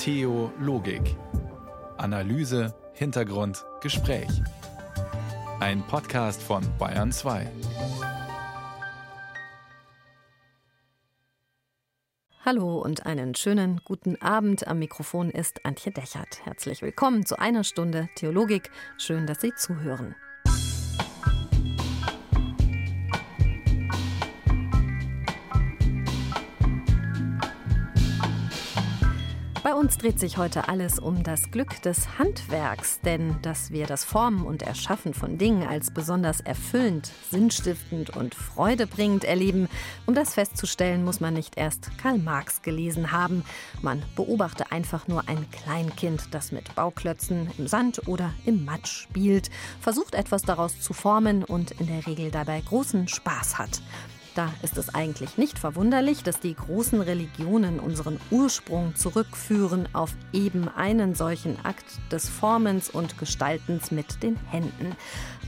Theologik. Analyse, Hintergrund, Gespräch. Ein Podcast von Bayern 2. Hallo und einen schönen guten Abend. Am Mikrofon ist Antje Dechert. Herzlich willkommen zu einer Stunde Theologik. Schön, dass Sie zuhören. Uns dreht sich heute alles um das Glück des Handwerks, denn dass wir das Formen und Erschaffen von Dingen als besonders erfüllend, sinnstiftend und freudebringend erleben, um das festzustellen, muss man nicht erst Karl Marx gelesen haben. Man beobachte einfach nur ein Kleinkind, das mit Bauklötzen im Sand oder im Matsch spielt, versucht etwas daraus zu formen und in der Regel dabei großen Spaß hat. Da ist es eigentlich nicht verwunderlich, dass die großen Religionen unseren Ursprung zurückführen auf eben einen solchen Akt des Formens und Gestaltens mit den Händen.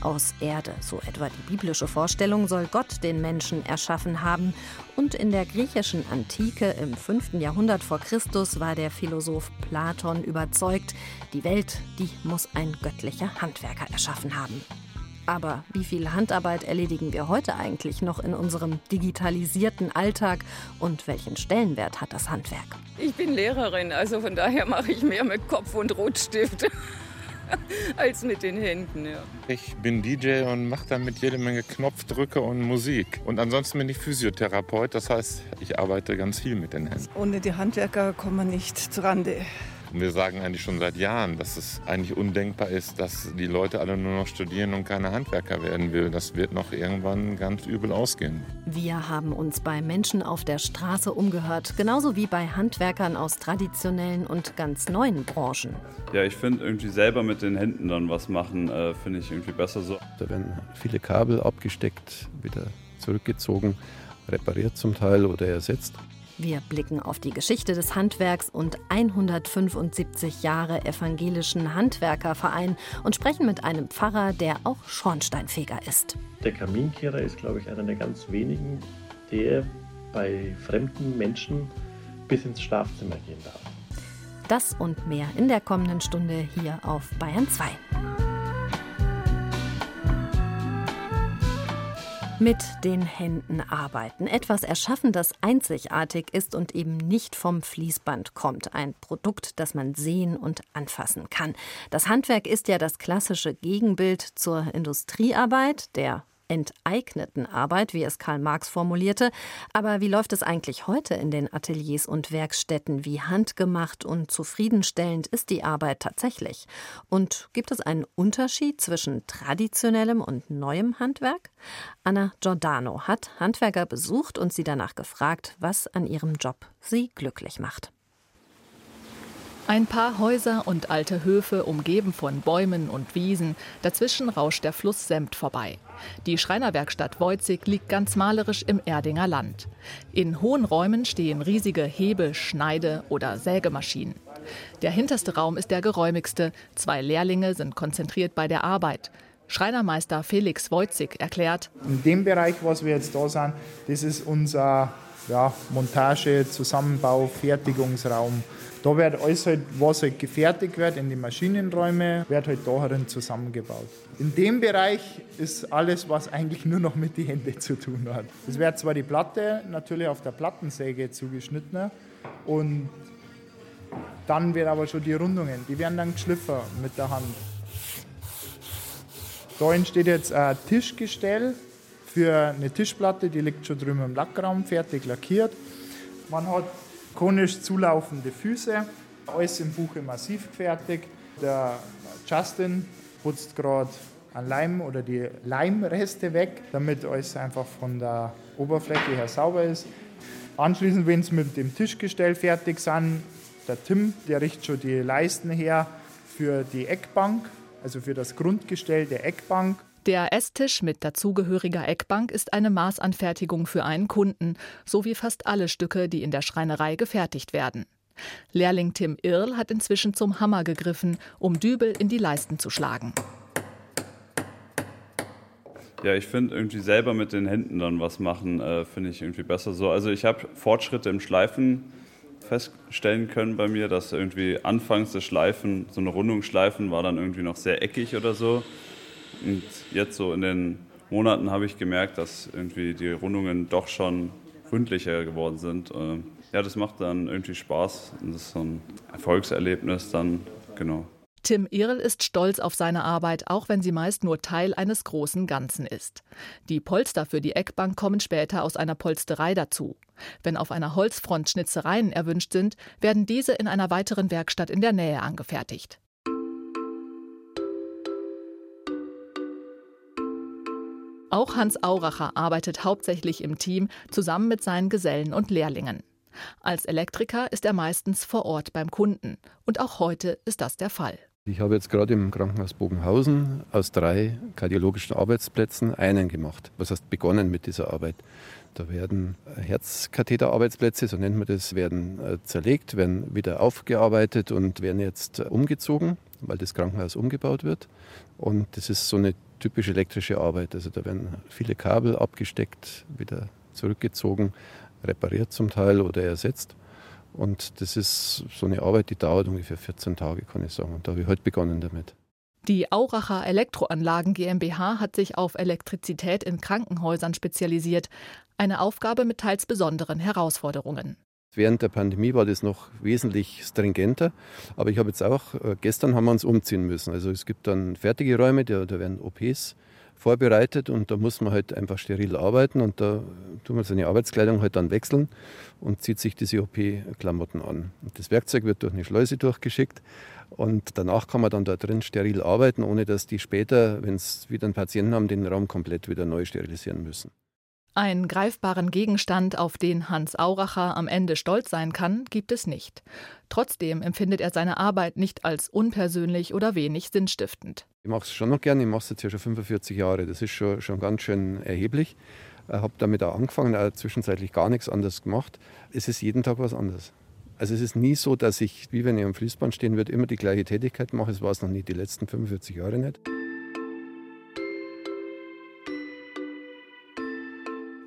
Aus Erde, so etwa die biblische Vorstellung, soll Gott den Menschen erschaffen haben. Und in der griechischen Antike im 5. Jahrhundert vor Christus war der Philosoph Platon überzeugt, die Welt, die muss ein göttlicher Handwerker erschaffen haben. Aber wie viel Handarbeit erledigen wir heute eigentlich noch in unserem digitalisierten Alltag und welchen Stellenwert hat das Handwerk? Ich bin Lehrerin, also von daher mache ich mehr mit Kopf und Rotstift als mit den Händen. Ja. Ich bin DJ und mache damit jede Menge Knopfdrücke und Musik. Und ansonsten bin ich Physiotherapeut, das heißt, ich arbeite ganz viel mit den Händen. Ohne die Handwerker kommen wir nicht zurande. Und wir sagen eigentlich schon seit Jahren, dass es eigentlich undenkbar ist, dass die Leute alle nur noch studieren und keine Handwerker werden will. Das wird noch irgendwann ganz übel ausgehen. Wir haben uns bei Menschen auf der Straße umgehört, genauso wie bei Handwerkern aus traditionellen und ganz neuen Branchen. Ja, ich finde irgendwie selber mit den Händen dann was machen, äh, finde ich irgendwie besser so. Da werden viele Kabel abgesteckt, wieder zurückgezogen, repariert zum Teil oder ersetzt. Wir blicken auf die Geschichte des Handwerks und 175 Jahre evangelischen Handwerkerverein und sprechen mit einem Pfarrer, der auch Schornsteinfeger ist. Der Kaminkehrer ist, glaube ich, einer der ganz wenigen, der bei fremden Menschen bis ins Schlafzimmer gehen darf. Das und mehr in der kommenden Stunde hier auf Bayern 2. Mit den Händen arbeiten. Etwas erschaffen, das einzigartig ist und eben nicht vom Fließband kommt. Ein Produkt, das man sehen und anfassen kann. Das Handwerk ist ja das klassische Gegenbild zur Industriearbeit, der enteigneten Arbeit, wie es Karl Marx formulierte. Aber wie läuft es eigentlich heute in den Ateliers und Werkstätten? Wie handgemacht und zufriedenstellend ist die Arbeit tatsächlich? Und gibt es einen Unterschied zwischen traditionellem und neuem Handwerk? Anna Giordano hat Handwerker besucht und sie danach gefragt, was an ihrem Job sie glücklich macht. Ein paar Häuser und alte Höfe, umgeben von Bäumen und Wiesen. Dazwischen rauscht der Fluss Semt vorbei. Die Schreinerwerkstatt Woizig liegt ganz malerisch im Erdinger Land. In hohen Räumen stehen riesige Hebe-, Schneide- oder Sägemaschinen. Der hinterste Raum ist der geräumigste. Zwei Lehrlinge sind konzentriert bei der Arbeit. Schreinermeister Felix Woizig erklärt: In dem Bereich, was wir jetzt da sind, das ist unser ja, Montage-, Zusammenbau-, Fertigungsraum. Da wird alles halt, was halt gefertigt wird in die Maschinenräume, wird halt darin zusammengebaut. In dem Bereich ist alles, was eigentlich nur noch mit den Händen zu tun hat. Es wird zwar die Platte natürlich auf der Plattensäge zugeschnitten und dann wird aber schon die Rundungen, die werden dann geschliffen mit der Hand. Da entsteht jetzt ein Tischgestell für eine Tischplatte, die liegt schon drüben im Lackraum, fertig lackiert. Man hat konisch zulaufende Füße, alles im Buche massiv gefertigt. Der Justin putzt gerade an Leim oder die Leimreste weg, damit alles einfach von der Oberfläche her sauber ist. Anschließend, wenn sie mit dem Tischgestell fertig sind, der Tim, der richtet schon die Leisten her für die Eckbank, also für das Grundgestell der Eckbank. Der Esstisch mit dazugehöriger Eckbank ist eine Maßanfertigung für einen Kunden, so wie fast alle Stücke, die in der Schreinerei gefertigt werden. Lehrling Tim Irl hat inzwischen zum Hammer gegriffen, um Dübel in die Leisten zu schlagen. Ja, ich finde irgendwie selber mit den Händen dann was machen, äh, finde ich irgendwie besser so. Also ich habe Fortschritte im Schleifen feststellen können bei mir, dass irgendwie anfangs das Schleifen, so eine Rundungsschleifen war dann irgendwie noch sehr eckig oder so. Und jetzt so in den Monaten habe ich gemerkt, dass irgendwie die Rundungen doch schon gründlicher geworden sind. Äh, ja, das macht dann irgendwie Spaß und das ist so ein Erfolgserlebnis dann, genau. Tim Irl ist stolz auf seine Arbeit, auch wenn sie meist nur Teil eines großen Ganzen ist. Die Polster für die Eckbank kommen später aus einer Polsterei dazu. Wenn auf einer Holzfront Schnitzereien erwünscht sind, werden diese in einer weiteren Werkstatt in der Nähe angefertigt. Auch Hans Auracher arbeitet hauptsächlich im Team zusammen mit seinen Gesellen und Lehrlingen. Als Elektriker ist er meistens vor Ort beim Kunden. Und auch heute ist das der Fall. Ich habe jetzt gerade im Krankenhaus Bogenhausen aus drei kardiologischen Arbeitsplätzen einen gemacht. Was heißt begonnen mit dieser Arbeit? Da werden Herzkatheterarbeitsplätze, so nennt man das, werden äh, zerlegt, werden wieder aufgearbeitet und werden jetzt umgezogen, weil das Krankenhaus umgebaut wird. Und das ist so eine typische elektrische Arbeit. Also da werden viele Kabel abgesteckt, wieder zurückgezogen, repariert zum Teil oder ersetzt. Und das ist so eine Arbeit, die dauert ungefähr 14 Tage, kann ich sagen. Und da habe ich heute begonnen damit. Die Auracher Elektroanlagen GmbH hat sich auf Elektrizität in Krankenhäusern spezialisiert. Eine Aufgabe mit teils besonderen Herausforderungen. Während der Pandemie war das noch wesentlich stringenter. Aber ich habe jetzt auch, äh, gestern haben wir uns umziehen müssen. Also es gibt dann fertige Räume, da, da werden OPs vorbereitet und da muss man halt einfach steril arbeiten und da tut man seine Arbeitskleidung halt dann wechseln und zieht sich diese OP-Klamotten an. Und das Werkzeug wird durch eine Schleuse durchgeschickt und danach kann man dann da drin steril arbeiten, ohne dass die später, wenn es wieder einen Patienten haben, den Raum komplett wieder neu sterilisieren müssen. Einen greifbaren Gegenstand, auf den Hans Auracher am Ende stolz sein kann, gibt es nicht. Trotzdem empfindet er seine Arbeit nicht als unpersönlich oder wenig sinnstiftend. Ich mache es schon noch gerne, ich mache es jetzt ja schon 45 Jahre, das ist schon, schon ganz schön erheblich. Ich habe damit auch angefangen, auch zwischenzeitlich gar nichts anderes gemacht. Es ist jeden Tag was anderes. Also es ist nie so, dass ich, wie wenn ich am Fließband stehen würde, immer die gleiche Tätigkeit mache. Es war es noch nie die letzten 45 Jahre nicht.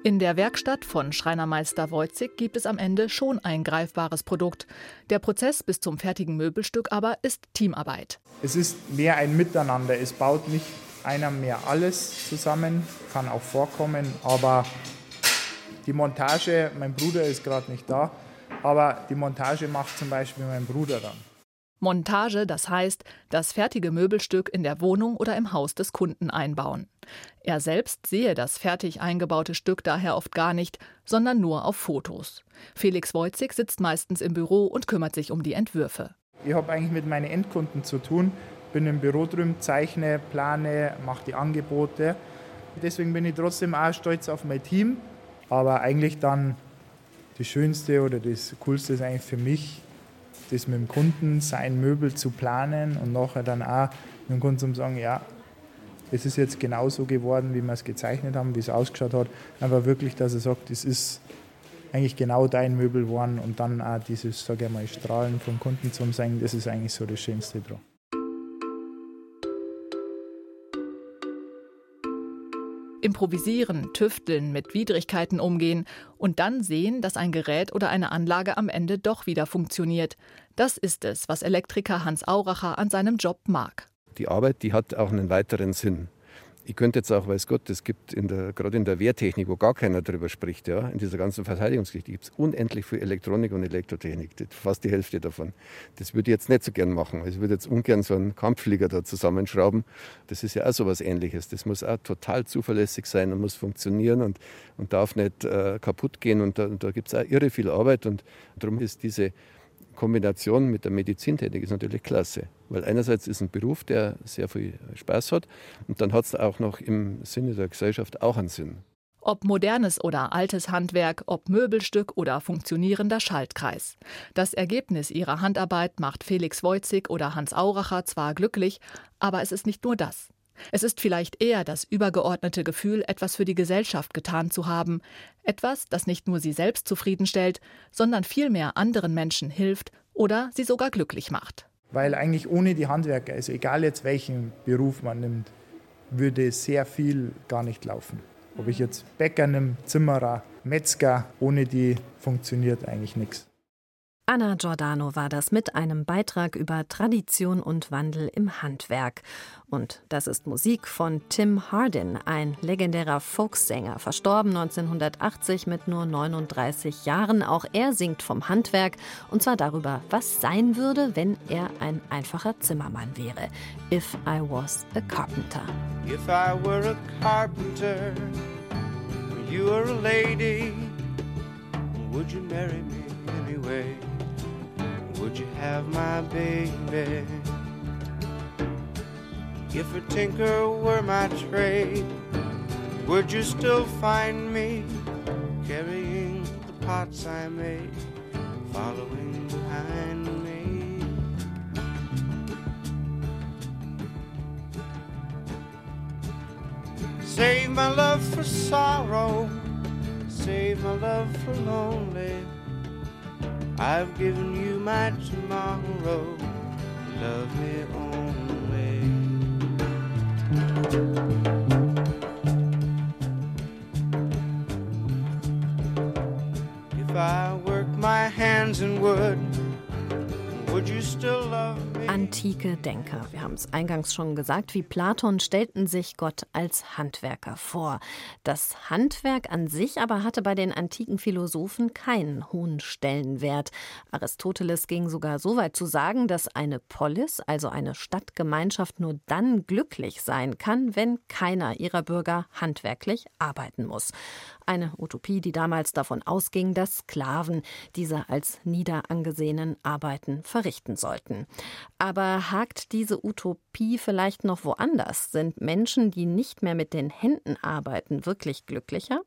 In der Werkstatt von Schreinermeister Wojcik gibt es am Ende schon ein greifbares Produkt. Der Prozess bis zum fertigen Möbelstück aber ist Teamarbeit. Es ist mehr ein Miteinander. Es baut nicht einer mehr alles zusammen, kann auch vorkommen, aber die Montage, mein Bruder ist gerade nicht da, aber die Montage macht zum Beispiel mein Bruder dann. Montage, das heißt, das fertige Möbelstück in der Wohnung oder im Haus des Kunden einbauen. Er selbst sehe das fertig eingebaute Stück daher oft gar nicht, sondern nur auf Fotos. Felix Wojcik sitzt meistens im Büro und kümmert sich um die Entwürfe. Ich habe eigentlich mit meinen Endkunden zu tun, bin im Büro drüben, zeichne, plane, mache die Angebote. Deswegen bin ich trotzdem auch stolz auf mein Team. Aber eigentlich dann das Schönste oder das Coolste ist eigentlich für mich, das mit dem Kunden, sein Möbel zu planen und nachher dann auch mit dem Kunden zu sagen, ja, es ist jetzt genauso geworden, wie wir es gezeichnet haben, wie es ausgeschaut hat. Einfach wirklich, dass er sagt, es ist eigentlich genau dein Möbel geworden und dann auch dieses, sage ich mal, Strahlen vom Kunden zu sagen, das ist eigentlich so das Schönste dran. Improvisieren, tüfteln, mit Widrigkeiten umgehen und dann sehen, dass ein Gerät oder eine Anlage am Ende doch wieder funktioniert. Das ist es, was Elektriker Hans Auracher an seinem Job mag. Die Arbeit, die hat auch einen weiteren Sinn. Ich könnte jetzt auch, weiß Gott, es gibt in der, gerade in der Wehrtechnik, wo gar keiner drüber spricht, ja, in dieser ganzen Verteidigungsgeschichte gibt es unendlich viel Elektronik und Elektrotechnik, fast die Hälfte davon. Das würde ich jetzt nicht so gern machen. Also ich würde jetzt ungern so einen Kampfflieger da zusammenschrauben. Das ist ja auch so was Ähnliches. Das muss auch total zuverlässig sein und muss funktionieren und, und darf nicht äh, kaputt gehen. Und da, da gibt es auch irre viel Arbeit und darum ist diese Kombination mit der Medizintechnik ist natürlich klasse. Weil einerseits ist ein Beruf, der sehr viel Spaß hat und dann hat es auch noch im Sinne der Gesellschaft auch einen Sinn. Ob modernes oder altes Handwerk, ob Möbelstück oder funktionierender Schaltkreis. Das Ergebnis ihrer Handarbeit macht Felix Wojcik oder Hans Auracher zwar glücklich, aber es ist nicht nur das. Es ist vielleicht eher das übergeordnete Gefühl, etwas für die Gesellschaft getan zu haben, etwas, das nicht nur sie selbst zufriedenstellt, sondern vielmehr anderen Menschen hilft oder sie sogar glücklich macht. Weil eigentlich ohne die Handwerker, also egal jetzt welchen Beruf man nimmt, würde sehr viel gar nicht laufen. Ob ich jetzt Bäcker nehme, Zimmerer, Metzger, ohne die funktioniert eigentlich nichts. Anna Giordano war das mit einem Beitrag über Tradition und Wandel im Handwerk. Und das ist Musik von Tim Hardin, ein legendärer Folksänger, verstorben 1980 mit nur 39 Jahren. Auch er singt vom Handwerk und zwar darüber, was sein würde, wenn er ein einfacher Zimmermann wäre. If I was a carpenter. If I were a carpenter, you were a lady, would you marry me anyway? Would you have my baby? If a tinker were my trade, would you still find me carrying the pots I made, following behind me? Save my love for sorrow, save my love for lonely. I've given you my tomorrow. Love me only. If I work my hands in wood, would you still love me? Antike Denker, wir haben es eingangs schon gesagt, wie Platon stellten sich Gott als Handwerker vor. Das Handwerk an sich aber hatte bei den antiken Philosophen keinen hohen Stellenwert. Aristoteles ging sogar so weit zu sagen, dass eine Polis, also eine Stadtgemeinschaft, nur dann glücklich sein kann, wenn keiner ihrer Bürger handwerklich arbeiten muss. Eine Utopie, die damals davon ausging, dass Sklaven diese als nieder angesehenen Arbeiten verrichten sollten. Aber hakt diese Utopie vielleicht noch woanders? Sind Menschen, die nicht mehr mit den Händen arbeiten, wirklich glücklicher?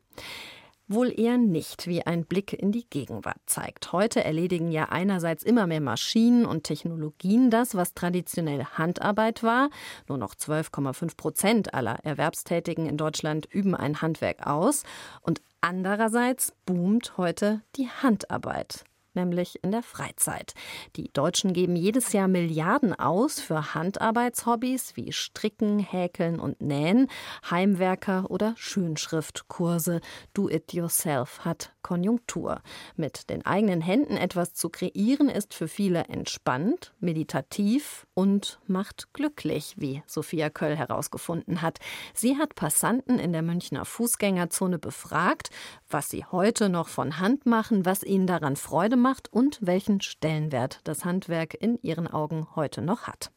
Wohl eher nicht, wie ein Blick in die Gegenwart zeigt. Heute erledigen ja einerseits immer mehr Maschinen und Technologien das, was traditionell Handarbeit war. Nur noch 12,5 Prozent aller Erwerbstätigen in Deutschland üben ein Handwerk aus. Und andererseits boomt heute die Handarbeit nämlich in der Freizeit. Die Deutschen geben jedes Jahr Milliarden aus für Handarbeitshobbys wie Stricken, Häkeln und Nähen, Heimwerker oder Schönschriftkurse. Do-it-yourself hat Konjunktur. Mit den eigenen Händen etwas zu kreieren ist für viele entspannt, meditativ und macht glücklich, wie Sophia Köll herausgefunden hat. Sie hat Passanten in der Münchner Fußgängerzone befragt, was sie heute noch von Hand machen, was ihnen daran Freude macht und welchen Stellenwert das Handwerk in ihren Augen heute noch hat.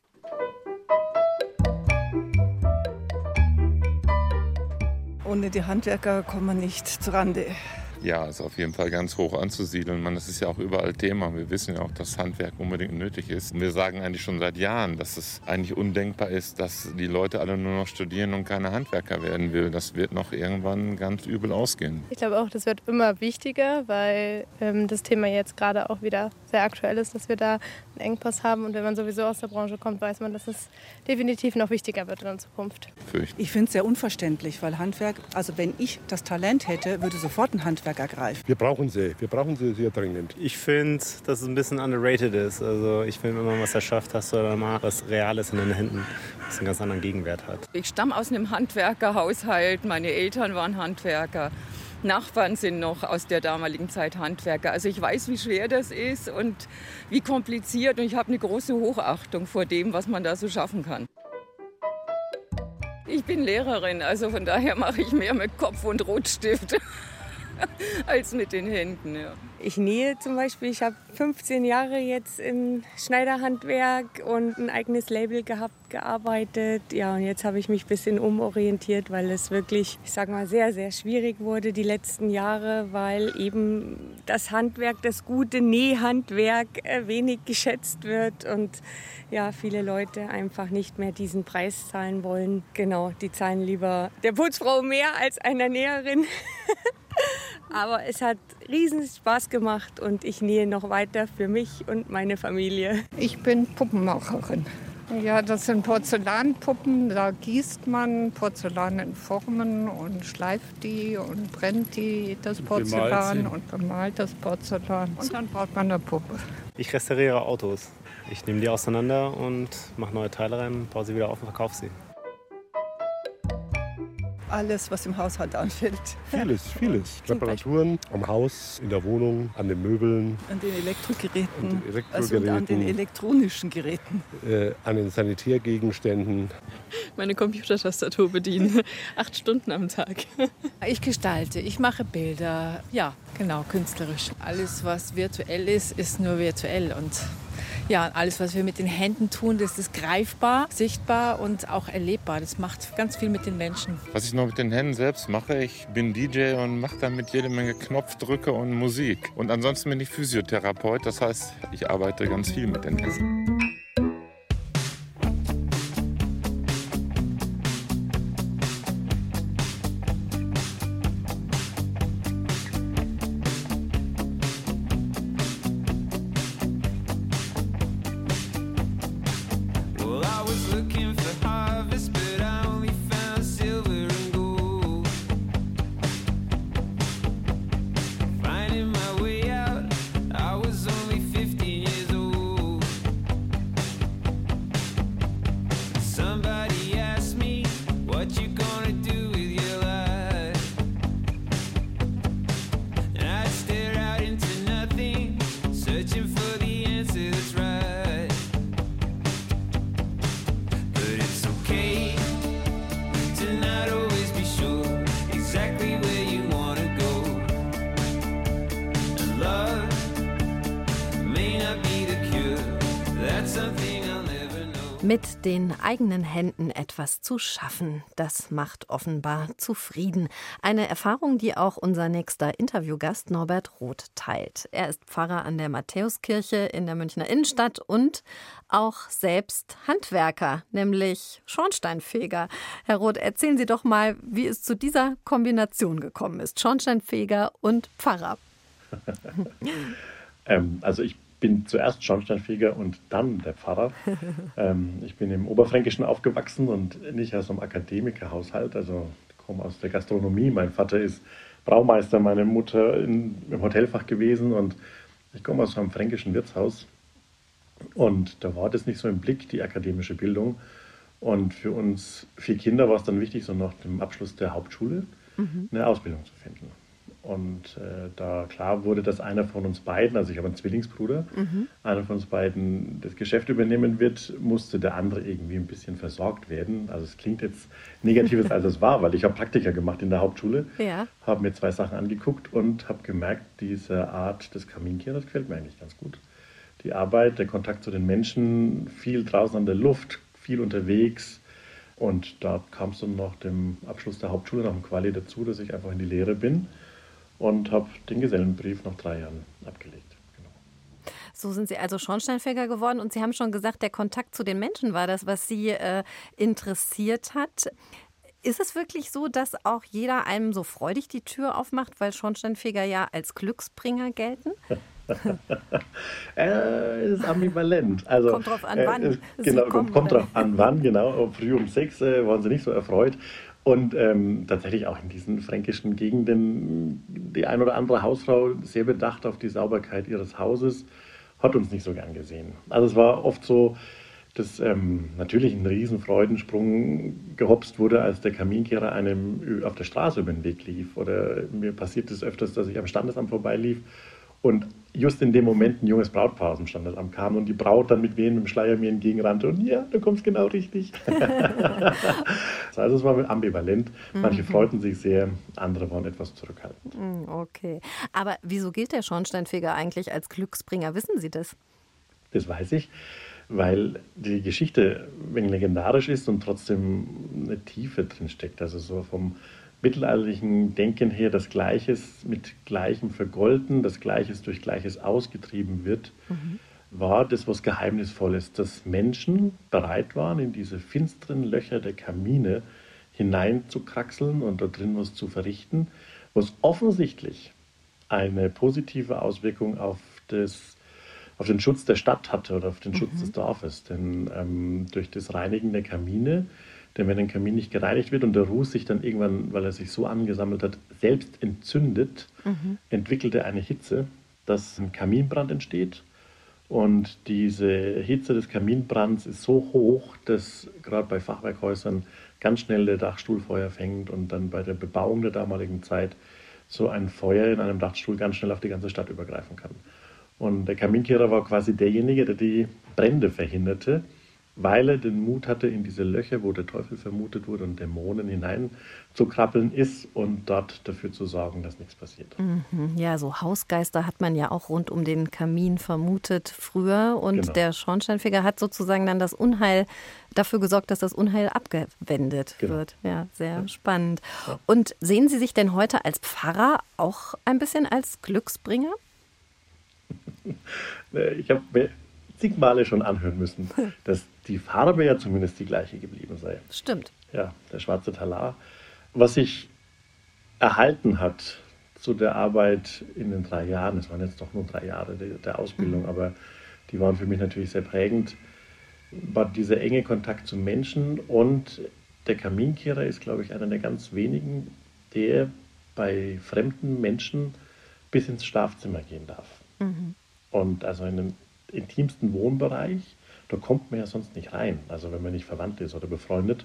Ohne die Handwerker kommen wir nicht zurande. Ja, ist auf jeden Fall ganz hoch anzusiedeln. Man, das ist ja auch überall Thema. Wir wissen ja auch, dass Handwerk unbedingt nötig ist. Und wir sagen eigentlich schon seit Jahren, dass es eigentlich undenkbar ist, dass die Leute alle nur noch studieren und keine Handwerker werden will. Das wird noch irgendwann ganz übel ausgehen. Ich glaube auch, das wird immer wichtiger, weil ähm, das Thema jetzt gerade auch wieder sehr aktuell ist, dass wir da einen Engpass haben. Und wenn man sowieso aus der Branche kommt, weiß man, dass es definitiv noch wichtiger wird in der Zukunft. Ich finde es sehr unverständlich, weil Handwerk, also wenn ich das Talent hätte, würde sofort ein Handwerk ergreifen. Wir brauchen sie, wir brauchen sie sehr dringend. Ich finde, dass es ein bisschen underrated ist. Also ich finde, wenn man was erschafft, hast du dann mal was Reales in den Händen, was einen ganz anderen Gegenwert hat. Ich stamme aus einem Handwerkerhaushalt, meine Eltern waren Handwerker. Nachbarn sind noch aus der damaligen Zeit Handwerker. Also ich weiß, wie schwer das ist und wie kompliziert und ich habe eine große Hochachtung vor dem, was man da so schaffen kann. Ich bin Lehrerin, also von daher mache ich mehr mit Kopf und Rotstift als mit den Händen. Ja. Ich nähe zum Beispiel. Ich habe 15 Jahre jetzt im Schneiderhandwerk und ein eigenes Label gehabt, gearbeitet. Ja, und jetzt habe ich mich ein bisschen umorientiert, weil es wirklich, ich sag mal, sehr, sehr schwierig wurde die letzten Jahre, weil eben das Handwerk, das gute Nähhandwerk äh, wenig geschätzt wird und ja, viele Leute einfach nicht mehr diesen Preis zahlen wollen. Genau, die zahlen lieber der Putzfrau mehr als einer Näherin. Aber es hat riesen Spaß gemacht und ich nähe noch weiter für mich und meine Familie. Ich bin Puppenmacherin. Ja, das sind Porzellanpuppen. Da gießt man Porzellan in Formen und schleift die und brennt die, das Porzellan und bemalt das Porzellan. Und dann baut man eine Puppe. Ich restauriere Autos. Ich nehme die auseinander und mache neue Teile rein, baue sie wieder auf und verkaufe sie. Alles, was im Haushalt anfällt. Vieles, vieles. Reparaturen am Haus, in der Wohnung, an den Möbeln. An den Elektrogeräten. An den Elektrogeräten. Also an den elektronischen Geräten. Äh, an den Sanitärgegenständen. Meine Computertastatur bedienen. Acht Stunden am Tag. Ich gestalte, ich mache Bilder. Ja, genau, künstlerisch. Alles, was virtuell ist, ist nur virtuell. Und ja, alles, was wir mit den Händen tun, das ist greifbar, sichtbar und auch erlebbar. Das macht ganz viel mit den Menschen. Was ich noch mit den Händen selbst mache, ich bin DJ und mache damit jede Menge Knopfdrücke und Musik. Und ansonsten bin ich Physiotherapeut, das heißt, ich arbeite ganz viel mit den Händen. Zu schaffen, das macht offenbar zufrieden. Eine Erfahrung, die auch unser nächster Interviewgast Norbert Roth teilt. Er ist Pfarrer an der Matthäuskirche in der Münchner Innenstadt und auch selbst Handwerker, nämlich Schornsteinfeger. Herr Roth, erzählen Sie doch mal, wie es zu dieser Kombination gekommen ist. Schornsteinfeger und Pfarrer. Ähm, also ich bin zuerst Schornsteinfeger und dann der Pfarrer. ähm, ich bin im Oberfränkischen aufgewachsen und nicht aus einem Akademikerhaushalt, also ich komme aus der Gastronomie. Mein Vater ist Braumeister, meine Mutter in, im Hotelfach gewesen und ich komme aus einem fränkischen Wirtshaus. Und da war das nicht so im Blick, die akademische Bildung. Und für uns vier Kinder war es dann wichtig, so nach dem Abschluss der Hauptschule Mhm. eine Ausbildung zu finden. Und äh, da klar wurde, dass einer von uns beiden, also ich habe einen Zwillingsbruder, Mhm. einer von uns beiden das Geschäft übernehmen wird, musste der andere irgendwie ein bisschen versorgt werden. Also es klingt jetzt negatives, als es war, weil ich habe Praktika gemacht in der Hauptschule, Ja. habe mir zwei Sachen angeguckt und habe gemerkt, diese Art des Kaminkehrers gefällt mir eigentlich ganz gut. Die Arbeit, der Kontakt zu den Menschen, viel draußen an der Luft, viel unterwegs. Und da kam es dann nach dem Abschluss der Hauptschule, nach dem Quali dazu, dass ich einfach in die Lehre bin und habe den Gesellenbrief nach drei Jahren abgelegt. So sind Sie also Schornsteinfeger geworden und Sie haben schon gesagt, der Kontakt zu den Menschen war das, was Sie äh, interessiert hat. Ist es wirklich so, dass auch jeder einem so freudig die Tür aufmacht, weil Schornsteinfeger ja als Glücksbringer gelten? Äh, es ist ambivalent. Also, Kommt drauf an, äh, wann Sie genau, kommt oder? drauf an, wann, genau. Früh um sechs äh, waren sie nicht so erfreut. Und ähm, tatsächlich auch in diesen fränkischen Gegenden, die ein oder andere Hausfrau sehr bedacht auf die Sauberkeit ihres Hauses, hat uns nicht so gern gesehen. Also es war oft so, dass ähm, natürlich ein riesen Freudensprung gehopst wurde, als der Kaminkehrer einem auf der Straße über den Weg lief. Oder mir passiert es öfters, dass ich am Standesamt vorbeilief und just in dem Moment ein junges Brautpaar aus dem Standesamt kam und die Braut dann mit wehendem Schleier mir entgegenrannte und ja, du kommst genau richtig. also es war ambivalent. Manche Mhm. freuten sich sehr, andere waren etwas zurückhaltend. Hm, Okay. Aber wieso gilt der Schornsteinfeger eigentlich als Glücksbringer? Wissen Sie das? Das weiß ich, weil die Geschichte ein wenig legendarisch ist und trotzdem eine Tiefe drin steckt. Also so vom mittelalterlichen Denken her, dass Gleiches mit Gleichem vergolten, dass Gleiches durch Gleiches ausgetrieben wird, war das was Geheimnisvolles, dass Menschen bereit waren, in diese finsteren Löcher der Kamine hineinzukraxeln und da drin was zu verrichten, was offensichtlich eine positive Auswirkung auf, das, auf den Schutz der Stadt hatte oder auf den Schutz des Dorfes. Denn ähm, durch das Reinigen der Kamine, denn wenn ein Kamin nicht gereinigt wird und der Ruß sich dann irgendwann, weil er sich so angesammelt hat, selbst entzündet, entwickelt er eine Hitze, dass ein Kaminbrand entsteht. Und diese Hitze des Kaminbrands ist so hoch, dass gerade bei Fachwerkhäusern ganz schnell der Dachstuhl Feuer fängt und dann bei der Bebauung der damaligen Zeit so ein Feuer in einem Dachstuhl ganz schnell auf die ganze Stadt übergreifen kann. Und der Kaminkehrer war quasi derjenige, der die Brände verhinderte weil er den Mut hatte, in diese Löcher, wo der Teufel vermutet wurde und Dämonen hineinzukrabbeln ist und dort dafür zu sorgen, dass nichts passiert. Mhm. Ja, so Hausgeister hat man ja auch rund um den Kamin vermutet früher und genau. der Schornsteinfeger hat sozusagen dann das Unheil dafür gesorgt, dass das Unheil abgewendet genau. wird. Ja, sehr ja. spannend. Ja. Und sehen Sie sich denn heute als Pfarrer auch ein bisschen als Glücksbringer? Ich habe zig Male schon anhören müssen, dass die Farbe ja zumindest die gleiche geblieben sei. Stimmt. Ja, der schwarze Talar. Was sich erhalten hat zu der Arbeit in den drei Jahren, es waren jetzt doch nur drei Jahre der, der Ausbildung, mhm. aber die waren für mich natürlich sehr prägend, war dieser enge Kontakt zu Menschen und der Kaminkehrer ist, glaube ich, einer der ganz wenigen, der bei fremden Menschen bis ins Schlafzimmer gehen darf. Mhm. Und also in einem intimsten Wohnbereich da kommt man ja sonst nicht rein, also wenn man nicht verwandt ist oder befreundet.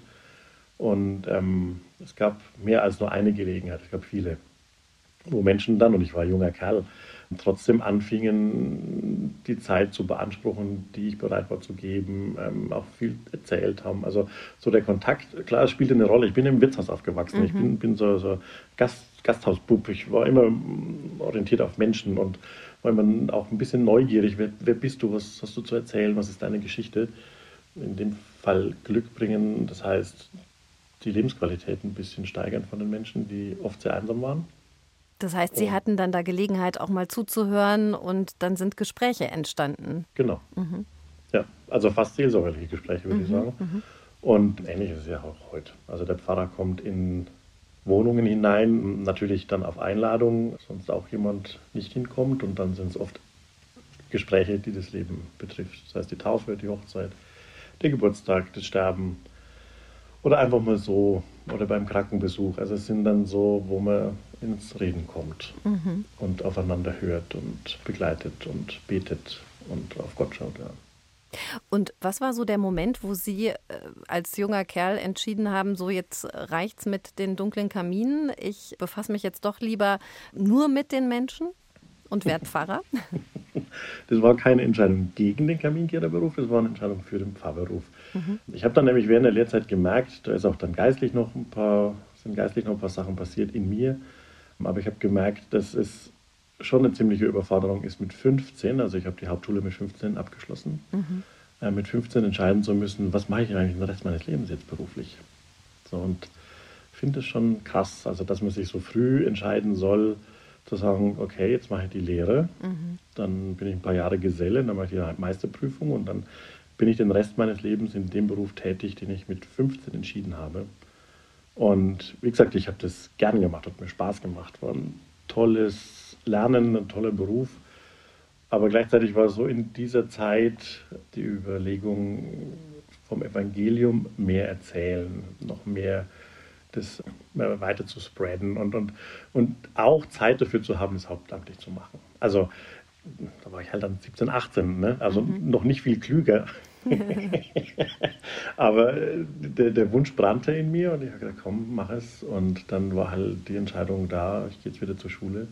Und ähm, es gab mehr als nur eine Gelegenheit, es gab viele, wo Menschen dann, und ich war ein junger Kerl, trotzdem anfingen, die Zeit zu beanspruchen, die ich bereit war zu geben, ähm, auch viel erzählt haben. Also so der Kontakt, klar, es spielte eine Rolle. Ich bin im Wirtshaus aufgewachsen, mhm. ich bin, bin so, so Gast, Gasthausbub, ich war immer orientiert auf Menschen und weil man auch ein bisschen neugierig wird. Wer bist du? Was hast du zu erzählen? Was ist deine Geschichte? In dem Fall Glück bringen, das heißt, die Lebensqualität ein bisschen steigern von den Menschen, die oft sehr einsam waren. Das heißt, Sie hatten dann da Gelegenheit, auch mal zuzuhören und dann sind Gespräche entstanden. Genau. Mhm. Ja, also fast seelsorgerliche Gespräche, würde mhm. ich sagen. Mhm. Und ähnlich ist es ja auch heute. Also der Pfarrer kommt in Wohnungen hinein, natürlich dann auf Einladung, sonst auch jemand nicht hinkommt und dann sind es oft Gespräche, die das Leben betrifft. Das heißt die Taufe, die Hochzeit, der Geburtstag, das Sterben oder einfach mal so oder beim Krankenbesuch. Also es sind dann so, wo man ins Reden kommt mhm. und aufeinander hört und begleitet und betet und auf Gott schaut. Ja. Und was war so der Moment, wo Sie äh, als junger Kerl entschieden haben, so jetzt reicht's mit den dunklen Kaminen, ich befasse mich jetzt doch lieber nur mit den Menschen und werde Pfarrer? Das war keine Entscheidung gegen den Kaminkehrerberuf, das war eine Entscheidung für den Pfarrerberuf. Mhm. Ich habe dann nämlich während der Lehrzeit gemerkt, da ist auch dann geistlich noch ein paar, sind geistlich noch ein paar Sachen passiert in mir, aber ich habe gemerkt, dass es schon eine ziemliche Überforderung ist mit 15. Also ich habe die Hauptschule mit 15 abgeschlossen. Mhm. Äh, mit 15 entscheiden zu müssen, was mache ich eigentlich den Rest meines Lebens jetzt beruflich. So, und finde es schon krass, also dass man sich so früh entscheiden soll, zu sagen, okay, jetzt mache ich die Lehre, mhm. dann bin ich ein paar Jahre Geselle, dann mache ich die Meisterprüfung und dann bin ich den Rest meines Lebens in dem Beruf tätig, den ich mit 15 entschieden habe. Und wie gesagt, ich habe das gern gemacht, hat mir Spaß gemacht, war ein tolles Lernen ein toller Beruf. Aber gleichzeitig war so in dieser Zeit die Überlegung vom Evangelium mehr erzählen, noch mehr das weiter zu spreaden und, und, und auch Zeit dafür zu haben, es hauptamtlich zu machen. Also da war ich halt dann 17, 18, ne? also mhm. noch nicht viel klüger. Aber der, der, Wunsch brannte in mir und ich habe gesagt, komm, mach es. Und dann war halt die Entscheidung da, ich gehe jetzt wieder zur Schule.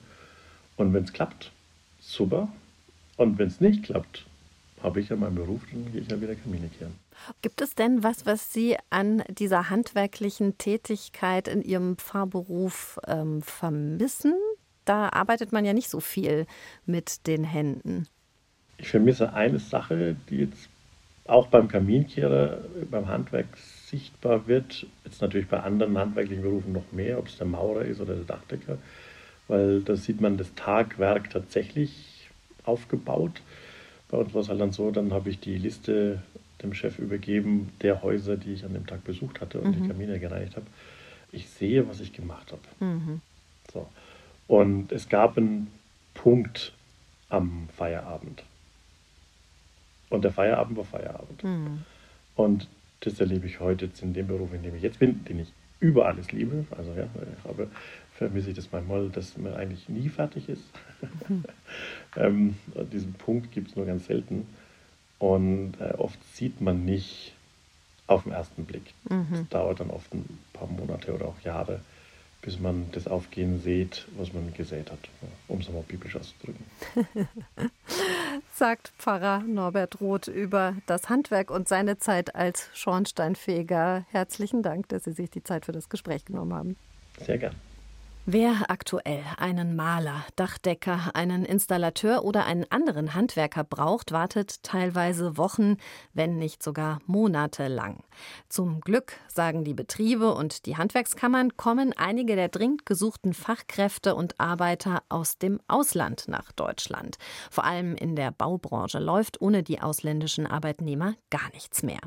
Und wenn es klappt, super. Und wenn es nicht klappt, habe ich ja meinen Beruf, dann gehe ich ja wieder Kamine kehren. Gibt es denn was, was Sie an dieser handwerklichen Tätigkeit in Ihrem Pfarrberuf ähm, vermissen? Da arbeitet man ja nicht so viel mit den Händen. Ich vermisse eine Sache, die jetzt auch beim Kaminkehrer, beim Handwerk sichtbar wird. Jetzt natürlich bei anderen handwerklichen Berufen noch mehr, ob es der Maurer ist oder der Dachdecker weil da sieht man das Tagwerk tatsächlich aufgebaut. Bei uns war es halt dann so, dann habe ich die Liste dem Chef übergeben der Häuser, die ich an dem Tag besucht hatte und mhm. die Kamine gereinigt habe. Ich sehe, was ich gemacht habe. Mhm. So. Und es gab einen Punkt am Feierabend. Und der Feierabend war Feierabend. Mhm. Und das erlebe ich heute jetzt in dem Beruf, in dem ich jetzt bin, den ich über alles liebe. Also ja, ich habe, vermisse ich das manchmal, dass man eigentlich nie fertig ist. ähm, diesen Punkt gibt es nur ganz selten. Und äh, oft sieht man nicht auf den ersten Blick. Mhm. Das dauert dann oft ein paar Monate oder auch Jahre, bis man das Aufgehen sieht, was man gesät hat, um es mal biblisch auszudrücken. Sagt Pfarrer Norbert Roth über das Handwerk und seine Zeit als Schornsteinfeger. Herzlichen Dank, dass Sie sich die Zeit für das Gespräch genommen haben. Sehr gern. Wer aktuell einen Maler, Dachdecker, einen Installateur oder einen anderen Handwerker braucht, wartet teilweise Wochen, wenn nicht sogar Monate lang. Zum Glück, sagen die Betriebe und die Handwerkskammern, kommen einige der dringend gesuchten Fachkräfte und Arbeiter aus dem Ausland nach Deutschland. Vor allem in der Baubranche läuft ohne die ausländischen Arbeitnehmer gar nichts mehr.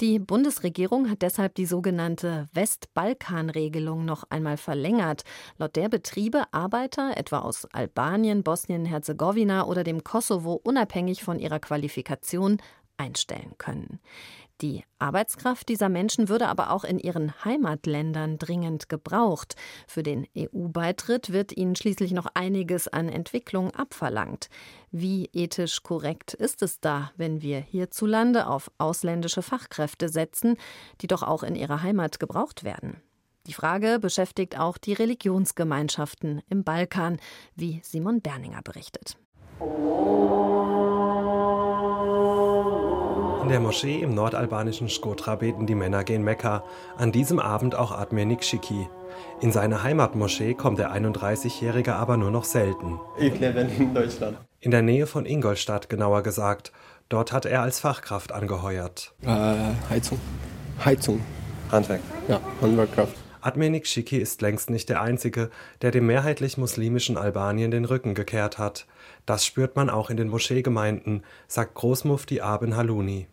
Die Bundesregierung hat deshalb die sogenannte Westbalkan-Regelung noch einmal verlängert. Laut der Betriebe Arbeiter etwa aus Albanien, Bosnien-Herzegowina oder dem Kosovo unabhängig von ihrer Qualifikation einstellen können. Die Arbeitskraft dieser Menschen würde aber auch in ihren Heimatländern dringend gebraucht. Für den EU-Beitritt wird ihnen schließlich noch einiges an Entwicklung abverlangt. Wie ethisch korrekt ist es da, wenn wir hierzulande auf ausländische Fachkräfte setzen, die doch auch in ihrer Heimat gebraucht werden? Die Frage beschäftigt auch die Religionsgemeinschaften im Balkan, wie Simon Berninger berichtet. In der Moschee im nordalbanischen Skotra beten die Männer gen Mekka, an diesem Abend auch Admir Nikschiki. In seine Heimatmoschee kommt der 31-Jährige aber nur noch selten. Ich lebe in Deutschland. In der Nähe von Ingolstadt genauer gesagt. Dort hat er als Fachkraft angeheuert. Äh, Heizung. Heizung. Handwerk. Ja, Handwerkkraft. Admenik Shiki ist längst nicht der Einzige, der dem mehrheitlich muslimischen Albanien den Rücken gekehrt hat. Das spürt man auch in den Moscheegemeinden, sagt Großmufti Aben Haluni.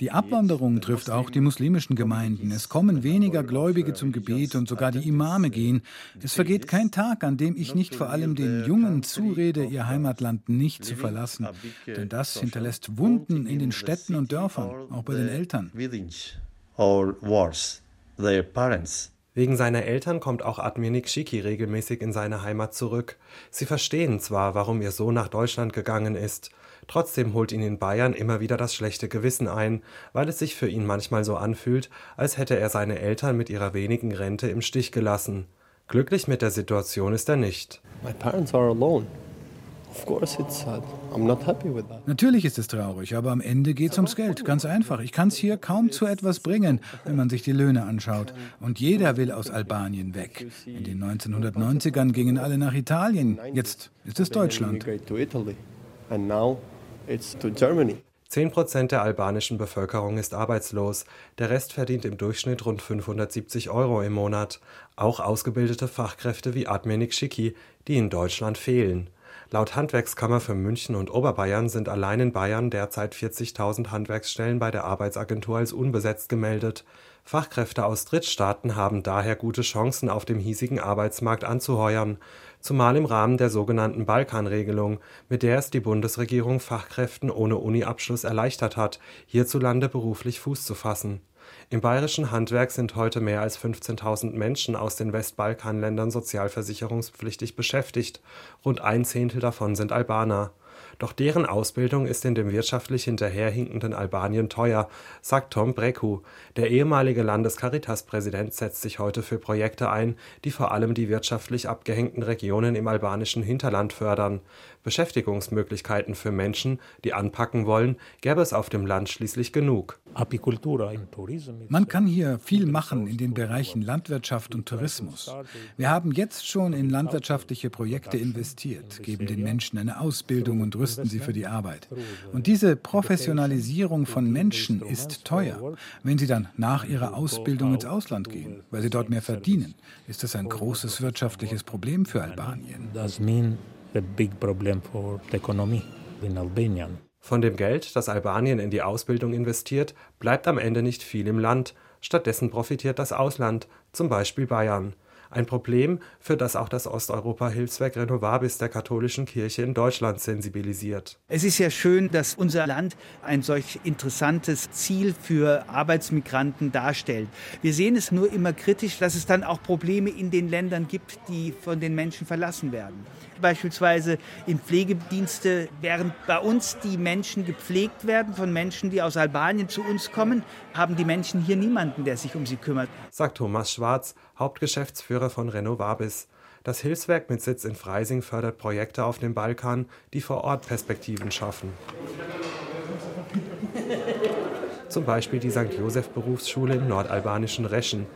Die Abwanderung trifft auch die muslimischen Gemeinden. Es kommen weniger Gläubige zum Gebet und sogar die Imame gehen. Es vergeht kein Tag, an dem ich nicht vor allem den Jungen zurede, ihr Heimatland nicht zu verlassen. Denn das hinterlässt Wunden in den Städten und Dörfern, auch bei den Eltern their parents. Wegen seiner Eltern kommt auch Adminik Shiki regelmäßig in seine Heimat zurück. Sie verstehen zwar, warum ihr Sohn nach Deutschland gegangen ist, trotzdem holt ihn in Bayern immer wieder das schlechte Gewissen ein, weil es sich für ihn manchmal so anfühlt, als hätte er seine Eltern mit ihrer wenigen Rente im Stich gelassen. Glücklich mit der Situation ist er nicht. My parents are alone. Natürlich ist es traurig, aber am Ende geht es ums Geld. Ganz einfach. Ich kann es hier kaum zu etwas bringen, wenn man sich die Löhne anschaut. Und jeder will aus Albanien weg. In den 1990ern gingen alle nach Italien. Jetzt ist es Deutschland. Zehn Prozent der albanischen Bevölkerung ist arbeitslos. Der Rest verdient im Durchschnitt rund 570 Euro im Monat. Auch ausgebildete Fachkräfte wie Admenik Schicki, die in Deutschland fehlen. Laut Handwerkskammer für München und Oberbayern sind allein in Bayern derzeit 40.000 Handwerksstellen bei der Arbeitsagentur als unbesetzt gemeldet. Fachkräfte aus Drittstaaten haben daher gute Chancen, auf dem hiesigen Arbeitsmarkt anzuheuern, zumal im Rahmen der sogenannten Balkanregelung, mit der es die Bundesregierung Fachkräften ohne Uniabschluss erleichtert hat, hierzulande beruflich Fuß zu fassen im bayerischen Handwerk sind heute mehr als 15.000 Menschen aus den Westbalkanländern sozialversicherungspflichtig beschäftigt, rund ein Zehntel davon sind Albaner doch deren Ausbildung ist in dem wirtschaftlich hinterherhinkenden Albanien teuer, sagt Tom Breku. Der ehemalige Landescaritas-Präsident setzt sich heute für Projekte ein, die vor allem die wirtschaftlich abgehängten Regionen im albanischen Hinterland fördern. Beschäftigungsmöglichkeiten für Menschen, die anpacken wollen, gäbe es auf dem Land schließlich genug. Man kann hier viel machen in den Bereichen Landwirtschaft und Tourismus. Wir haben jetzt schon in landwirtschaftliche Projekte investiert, geben den Menschen eine Ausbildung und rüsten sie für die Arbeit. Und diese Professionalisierung von Menschen ist teuer. Wenn sie dann nach ihrer Ausbildung ins Ausland gehen, weil sie dort mehr verdienen, ist das ein großes wirtschaftliches Problem für Albanien. Von dem Geld, das Albanien in die Ausbildung investiert, bleibt am Ende nicht viel im Land. Stattdessen profitiert das Ausland, zum Beispiel Bayern. Ein Problem, für das auch das Osteuropa-Hilfswerk Renovabis der katholischen Kirche in Deutschland sensibilisiert. Es ist ja schön, dass unser Land ein solch interessantes Ziel für Arbeitsmigranten darstellt. Wir sehen es nur immer kritisch, dass es dann auch Probleme in den Ländern gibt, die von den Menschen verlassen werden. Beispielsweise in Pflegedienste, während bei uns die Menschen gepflegt werden von Menschen, die aus Albanien zu uns kommen, haben die Menschen hier niemanden, der sich um sie kümmert. Sagt Thomas Schwarz, Hauptgeschäftsführer von Renovabis. Das Hilfswerk mit Sitz in Freising fördert Projekte auf dem Balkan, die vor Ort Perspektiven schaffen. Zum Beispiel die St. Josef Berufsschule im nordalbanischen Reschen.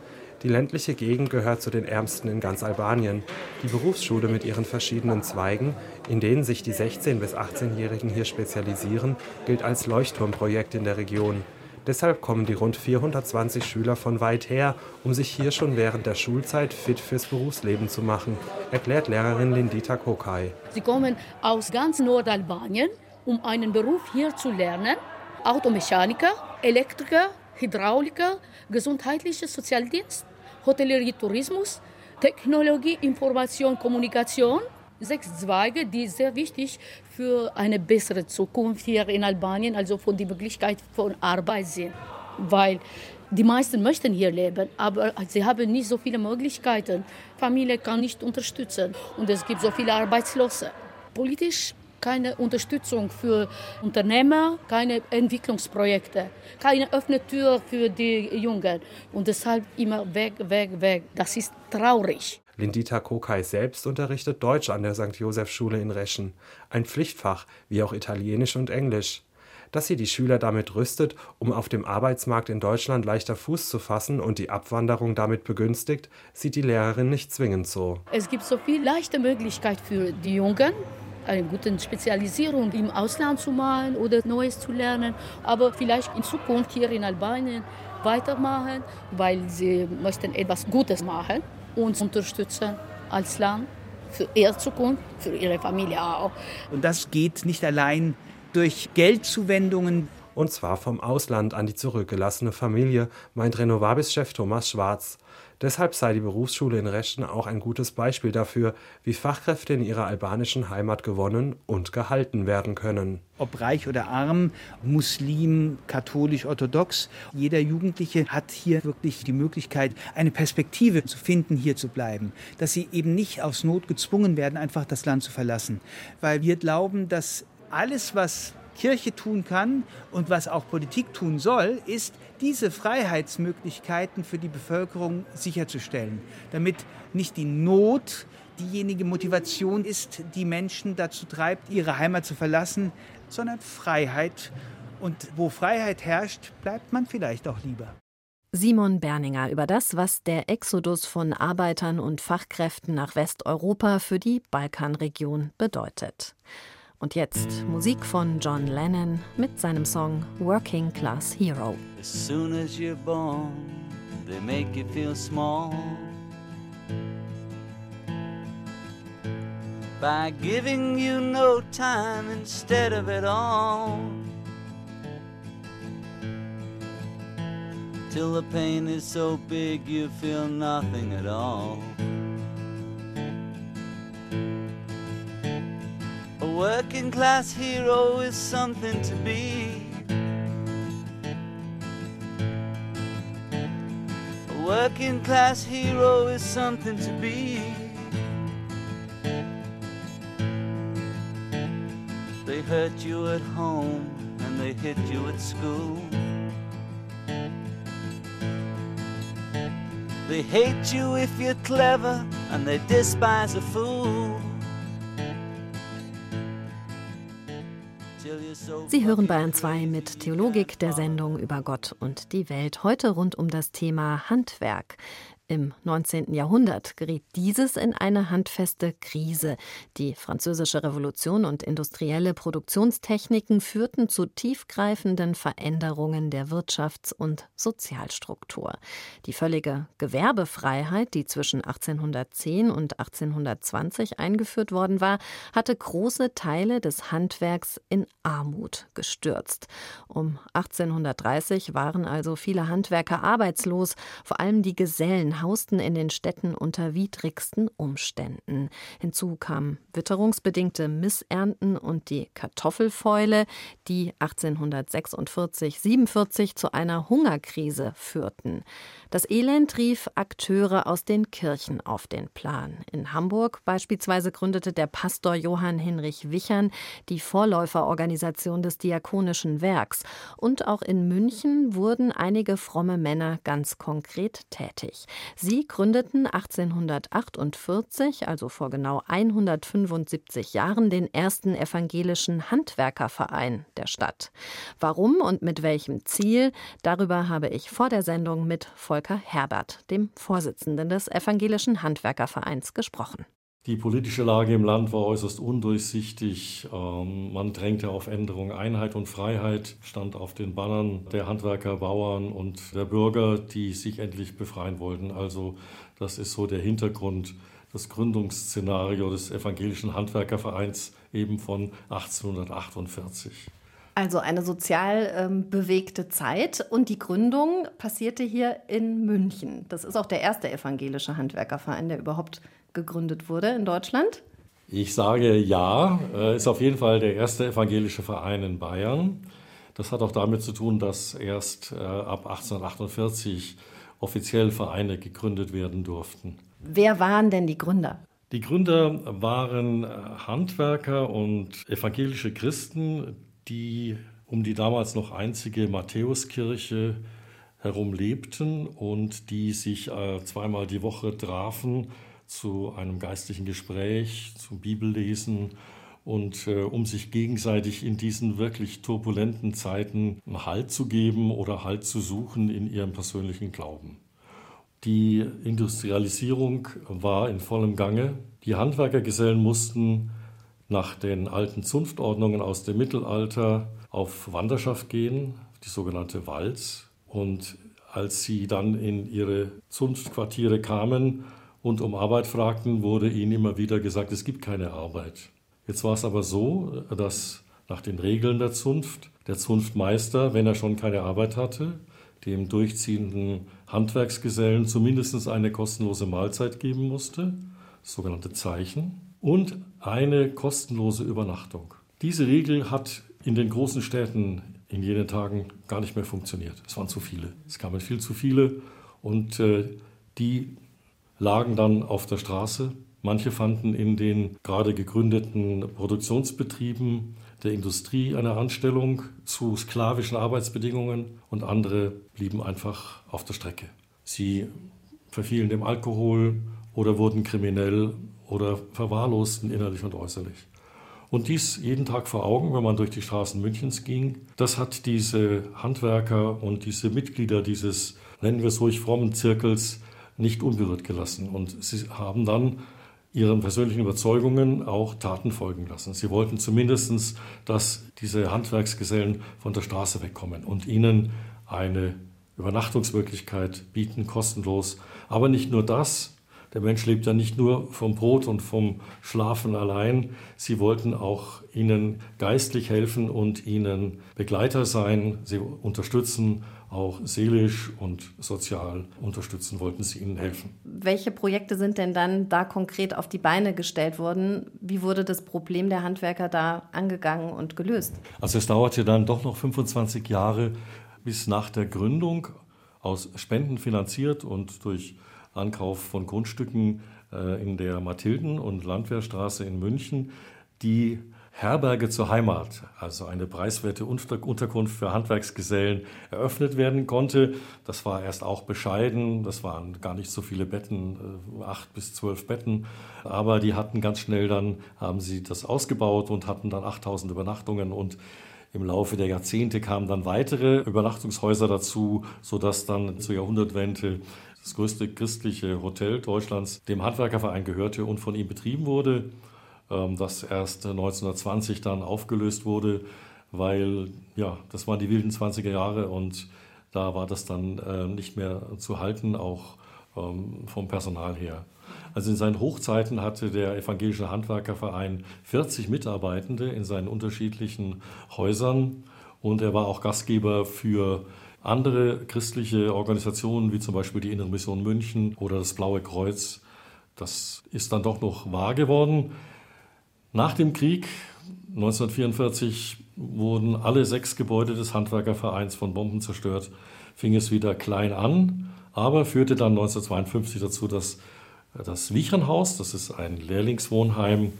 Die ländliche Gegend gehört zu den ärmsten in ganz Albanien. Die Berufsschule mit ihren verschiedenen Zweigen, in denen sich die 16- bis 18-Jährigen hier spezialisieren, gilt als Leuchtturmprojekt in der Region. Deshalb kommen die rund 420 Schüler von weit her, um sich hier schon während der Schulzeit fit fürs Berufsleben zu machen, erklärt Lehrerin Lindita Kokai. Sie kommen aus ganz Nordalbanien, um einen Beruf hier zu lernen. Automechaniker, Elektriker, Hydrauliker, gesundheitlicher Sozialdienst, Hotellerie, Tourismus, Technologie, Information, Kommunikation. Sechs Zweige, die sehr wichtig für eine bessere Zukunft hier in Albanien, also von der Möglichkeit von Arbeit sind. Weil die meisten möchten hier leben, aber sie haben nicht so viele Möglichkeiten. Familie kann nicht unterstützen und es gibt so viele Arbeitslose. Politisch keine Unterstützung für Unternehmer, keine Entwicklungsprojekte, keine offene Tür für die Jungen. Und deshalb immer weg, weg, weg. Das ist traurig. Lindita Kokai selbst unterrichtet Deutsch an der St. Joseph Schule in Reschen, ein Pflichtfach, wie auch Italienisch und Englisch. Dass sie die Schüler damit rüstet, um auf dem Arbeitsmarkt in Deutschland leichter Fuß zu fassen und die Abwanderung damit begünstigt, sieht die Lehrerin nicht zwingend so. Es gibt so viel leichte Möglichkeit für die Jungen, eine gute Spezialisierung im Ausland zu machen oder Neues zu lernen, aber vielleicht in Zukunft hier in Albanien weitermachen, weil sie möchten etwas Gutes machen uns unterstützen als Land für ihre Zukunft, für ihre Familie auch. Und das geht nicht allein durch Geldzuwendungen. Und zwar vom Ausland an die zurückgelassene Familie, meint Renovabis-Chef Thomas Schwarz. Deshalb sei die Berufsschule in Reschen auch ein gutes Beispiel dafür, wie Fachkräfte in ihrer albanischen Heimat gewonnen und gehalten werden können. Ob reich oder arm, Muslim, katholisch, orthodox, jeder Jugendliche hat hier wirklich die Möglichkeit, eine Perspektive zu finden, hier zu bleiben. Dass sie eben nicht aus Not gezwungen werden, einfach das Land zu verlassen. Weil wir glauben, dass alles, was Kirche tun kann und was auch Politik tun soll, ist, diese Freiheitsmöglichkeiten für die Bevölkerung sicherzustellen, damit nicht die Not diejenige Motivation ist, die Menschen dazu treibt, ihre Heimat zu verlassen, sondern Freiheit. Und wo Freiheit herrscht, bleibt man vielleicht auch lieber. Simon Berninger über das, was der Exodus von Arbeitern und Fachkräften nach Westeuropa für die Balkanregion bedeutet. Und jetzt Musik von John Lennon mit seinem Song Working Class Hero. As soon as you're born, they make you feel small. By giving you no time instead of it all. Till the pain is so big you feel nothing at all. A working class hero is something to be. A working class hero is something to be. They hurt you at home and they hit you at school. They hate you if you're clever and they despise a fool. Sie hören Bayern 2 mit Theologik der Sendung über Gott und die Welt. Heute rund um das Thema Handwerk. Im 19. Jahrhundert geriet dieses in eine handfeste Krise. Die Französische Revolution und industrielle Produktionstechniken führten zu tiefgreifenden Veränderungen der Wirtschafts- und Sozialstruktur. Die völlige Gewerbefreiheit, die zwischen 1810 und 1820 eingeführt worden war, hatte große Teile des Handwerks in Armut gestürzt. Um 1830 waren also viele Handwerker arbeitslos, vor allem die Gesellen hausten in den Städten unter widrigsten Umständen. Hinzu kamen witterungsbedingte Missernten und die Kartoffelfäule, die 1846-47 zu einer Hungerkrise führten. Das Elend rief Akteure aus den Kirchen auf den Plan. In Hamburg beispielsweise gründete der Pastor Johann Hinrich Wichern die Vorläuferorganisation des Diakonischen Werks. Und auch in München wurden einige fromme Männer ganz konkret tätig. Sie gründeten 1848, also vor genau 175 Jahren, den ersten evangelischen Handwerkerverein der Stadt. Warum und mit welchem Ziel, darüber habe ich vor der Sendung mit Volker Herbert, dem Vorsitzenden des Evangelischen Handwerkervereins, gesprochen. Die politische Lage im Land war äußerst undurchsichtig. Ähm, man drängte auf Änderung. Einheit und Freiheit stand auf den Bannern der Handwerker, Bauern und der Bürger, die sich endlich befreien wollten. Also das ist so der Hintergrund, das Gründungsszenario des Evangelischen Handwerkervereins eben von 1848. Also eine sozial ähm, bewegte Zeit. Und die Gründung passierte hier in München. Das ist auch der erste evangelische Handwerkerverein, der überhaupt gegründet wurde in Deutschland. Ich sage ja, äh, ist auf jeden Fall der erste evangelische Verein in Bayern. Das hat auch damit zu tun, dass erst äh, ab 1848 offiziell Vereine gegründet werden durften. Wer waren denn die Gründer? Die Gründer waren äh, Handwerker und evangelische Christen, die um die damals noch einzige Matthäuskirche herum lebten und die sich zweimal die Woche trafen zu einem geistlichen Gespräch, zum Bibellesen und äh, um sich gegenseitig in diesen wirklich turbulenten Zeiten Halt zu geben oder Halt zu suchen in ihrem persönlichen Glauben. Die Industrialisierung war in vollem Gange. Die Handwerkergesellen mussten nach den alten Zunftordnungen aus dem Mittelalter auf Wanderschaft gehen, die sogenannte Walz. Und als sie dann in ihre Zunftquartiere kamen und um Arbeit fragten, wurde ihnen immer wieder gesagt, es gibt keine Arbeit. Jetzt war es aber so, dass nach den Regeln der Zunft der Zunftmeister, wenn er schon keine Arbeit hatte, dem durchziehenden Handwerksgesellen zumindest eine kostenlose Mahlzeit geben musste, sogenannte Zeichen und eine kostenlose Übernachtung. Diese Regel hat in den großen Städten in jenen Tagen gar nicht mehr funktioniert. Es waren zu viele. Es kamen viel zu viele und äh, die lagen dann auf der Straße. Manche fanden in den gerade gegründeten Produktionsbetrieben der Industrie eine Anstellung zu sklavischen Arbeitsbedingungen und andere blieben einfach auf der Strecke. Sie verfielen dem Alkohol oder wurden kriminell oder verwahrlosten innerlich und äußerlich. Und dies jeden Tag vor Augen, wenn man durch die Straßen Münchens ging, das hat diese Handwerker und diese Mitglieder dieses, nennen wir es ruhig, frommen Zirkels nicht unberührt gelassen. Und sie haben dann ihren persönlichen Überzeugungen auch Taten folgen lassen. Sie wollten zumindest, dass diese Handwerksgesellen von der Straße wegkommen und ihnen eine Übernachtungsmöglichkeit bieten, kostenlos. Aber nicht nur das, der Mensch lebt ja nicht nur vom Brot und vom Schlafen allein. Sie wollten auch ihnen geistlich helfen und ihnen Begleiter sein. Sie unterstützen auch seelisch und sozial unterstützen, wollten sie ihnen helfen. Welche Projekte sind denn dann da konkret auf die Beine gestellt worden? Wie wurde das Problem der Handwerker da angegangen und gelöst? Also es dauerte dann doch noch 25 Jahre bis nach der Gründung aus Spenden finanziert und durch Ankauf von Grundstücken äh, in der Mathilden- und Landwehrstraße in München, die Herberge zur Heimat, also eine preiswerte Unterkunft für Handwerksgesellen, eröffnet werden konnte. Das war erst auch bescheiden, das waren gar nicht so viele Betten, äh, acht bis zwölf Betten, aber die hatten ganz schnell dann, haben sie das ausgebaut und hatten dann 8000 Übernachtungen. Und im Laufe der Jahrzehnte kamen dann weitere Übernachtungshäuser dazu, sodass dann zur Jahrhundertwende das größte christliche Hotel Deutschlands, dem Handwerkerverein gehörte und von ihm betrieben wurde, das erst 1920 dann aufgelöst wurde, weil ja, das waren die wilden 20er Jahre und da war das dann äh, nicht mehr zu halten, auch ähm, vom Personal her. Also in seinen Hochzeiten hatte der Evangelische Handwerkerverein 40 Mitarbeitende in seinen unterschiedlichen Häusern und er war auch Gastgeber für Andere christliche Organisationen, wie zum Beispiel die Innere Mission München oder das Blaue Kreuz, das ist dann doch noch wahr geworden. Nach dem Krieg 1944 wurden alle sechs Gebäude des Handwerkervereins von Bomben zerstört, fing es wieder klein an, aber führte dann 1952 dazu, dass das Wichernhaus, das ist ein Lehrlingswohnheim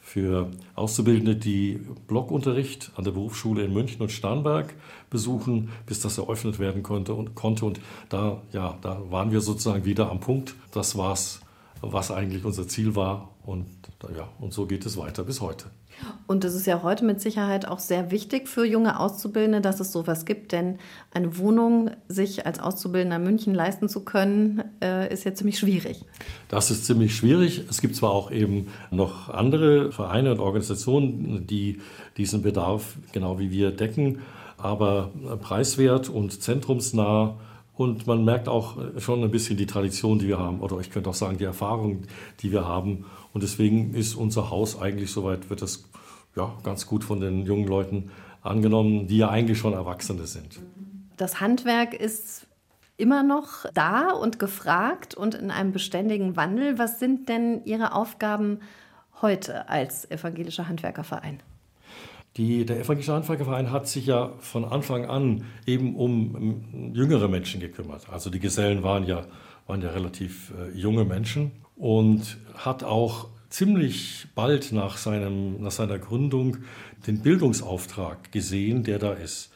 für Auszubildende, die Blockunterricht an der Berufsschule in München und Starnberg besuchen, bis das eröffnet werden konnte und konnte. Und da, ja, da waren wir sozusagen wieder am Punkt. Das war's, was eigentlich unser Ziel war. Und, ja, und so geht es weiter bis heute. Und es ist ja heute mit Sicherheit auch sehr wichtig für junge Auszubildende, dass es sowas gibt, denn eine Wohnung sich als Auszubildender in München leisten zu können, äh, ist ja ziemlich schwierig. Das ist ziemlich schwierig. Es gibt zwar auch eben noch andere Vereine und Organisationen, die diesen Bedarf genau wie wir decken, aber preiswert und zentrumsnah und man merkt auch schon ein bisschen die Tradition, die wir haben, oder ich könnte auch sagen, die Erfahrung, die wir haben. Und deswegen ist unser Haus eigentlich soweit, wird das ja, ganz gut von den jungen Leuten angenommen, die ja eigentlich schon Erwachsene sind. Das Handwerk ist immer noch da und gefragt und in einem beständigen Wandel. Was sind denn Ihre Aufgaben heute als evangelischer Handwerkerverein? Die, der Evangelische Handwerkerverein hat sich ja von Anfang an eben um jüngere Menschen gekümmert. Also die Gesellen waren ja, waren ja relativ äh, junge Menschen und hat auch ziemlich bald nach, seinem, nach seiner Gründung den Bildungsauftrag gesehen, der da ist.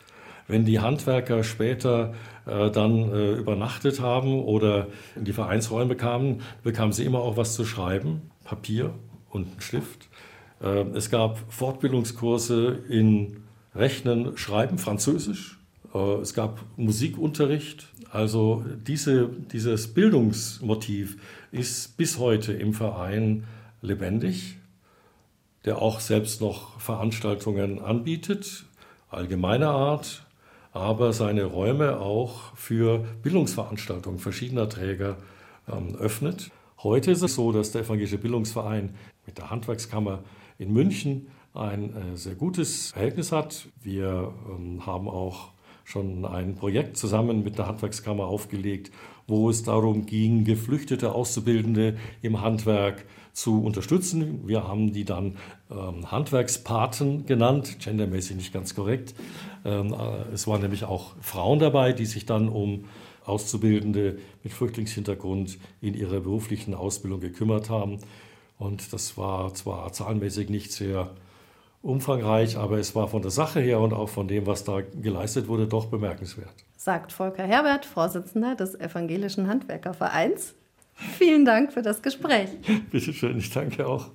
Wenn die Handwerker später äh, dann äh, übernachtet haben oder in die Vereinsräume kamen, bekamen sie immer auch was zu schreiben, Papier und einen Stift. Äh, es gab Fortbildungskurse in Rechnen, Schreiben, Französisch. Äh, es gab Musikunterricht. Also diese, dieses Bildungsmotiv ist bis heute im Verein lebendig, der auch selbst noch Veranstaltungen anbietet, allgemeiner Art, aber seine Räume auch für Bildungsveranstaltungen verschiedener Träger ähm, öffnet. Heute ist es so, dass der Evangelische Bildungsverein mit der Handwerkskammer in München ein äh, sehr gutes Verhältnis hat. Wir ähm, haben auch schon ein Projekt zusammen mit der Handwerkskammer aufgelegt, wo es darum ging, geflüchtete Auszubildende im Handwerk zu unterstützen. Wir haben die dann ähm, Handwerkspaten genannt, gendermäßig nicht ganz korrekt. Ähm, äh, es waren nämlich auch Frauen dabei, die sich dann um Auszubildende mit Flüchtlingshintergrund in ihrer beruflichen Ausbildung gekümmert haben. Und das war zwar zahlenmäßig nicht sehr umfangreich, aber es war von der Sache her und auch von dem, was da geleistet wurde, doch bemerkenswert. Sagt Volker Herbert, Vorsitzender des Evangelischen Handwerkervereins. Vielen Dank für das Gespräch. Bitte schön, ich danke auch.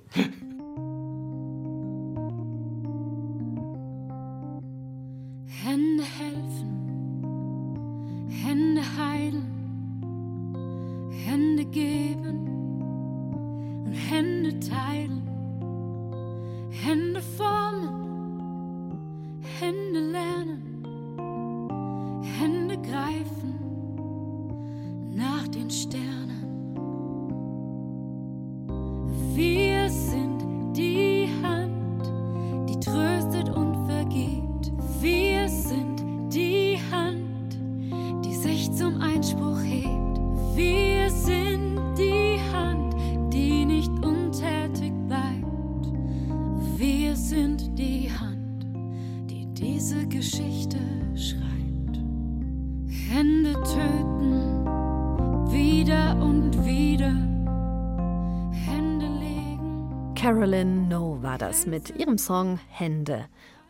Carolyn No war das mit ihrem Song Hände.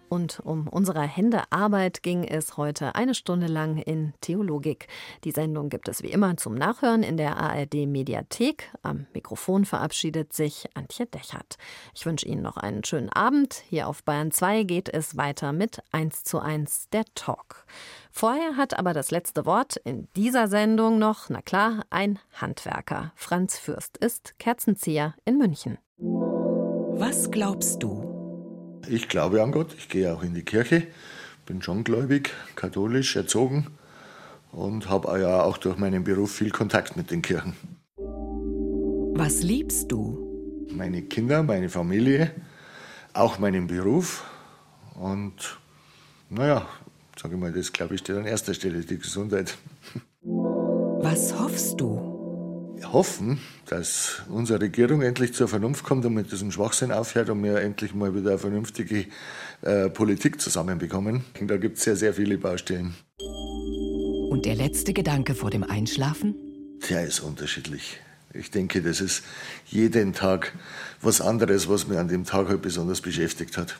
Und um unsere Händearbeit ging es heute eine Stunde lang in Theologik. Die Sendung gibt es wie immer zum Nachhören in der ARD Mediathek. Am Mikrofon verabschiedet sich Antje Dechert. Ich wünsche Ihnen noch einen schönen Abend. Hier auf Bayern 2 geht es weiter mit 1 zu 1 der Talk. Vorher hat aber das letzte Wort in dieser Sendung noch, na klar, ein Handwerker. Franz Fürst ist Kerzenzieher in München. Was glaubst du? Ich glaube an Gott, ich gehe auch in die Kirche, bin schon gläubig, katholisch erzogen und habe ja auch durch meinen Beruf viel Kontakt mit den Kirchen. Was liebst du? Meine Kinder, meine Familie, auch meinen Beruf und naja, sage ich mal, das glaube ich steht an erster Stelle, die Gesundheit. Was hoffst du? Hoffen, dass unsere Regierung endlich zur Vernunft kommt und mit diesem Schwachsinn aufhört und wir endlich mal wieder eine vernünftige äh, Politik zusammenbekommen. Da gibt es sehr, sehr viele Baustellen. Und der letzte Gedanke vor dem Einschlafen? Der ist unterschiedlich. Ich denke, das ist jeden Tag was anderes, was mir an dem Tag halt besonders beschäftigt hat.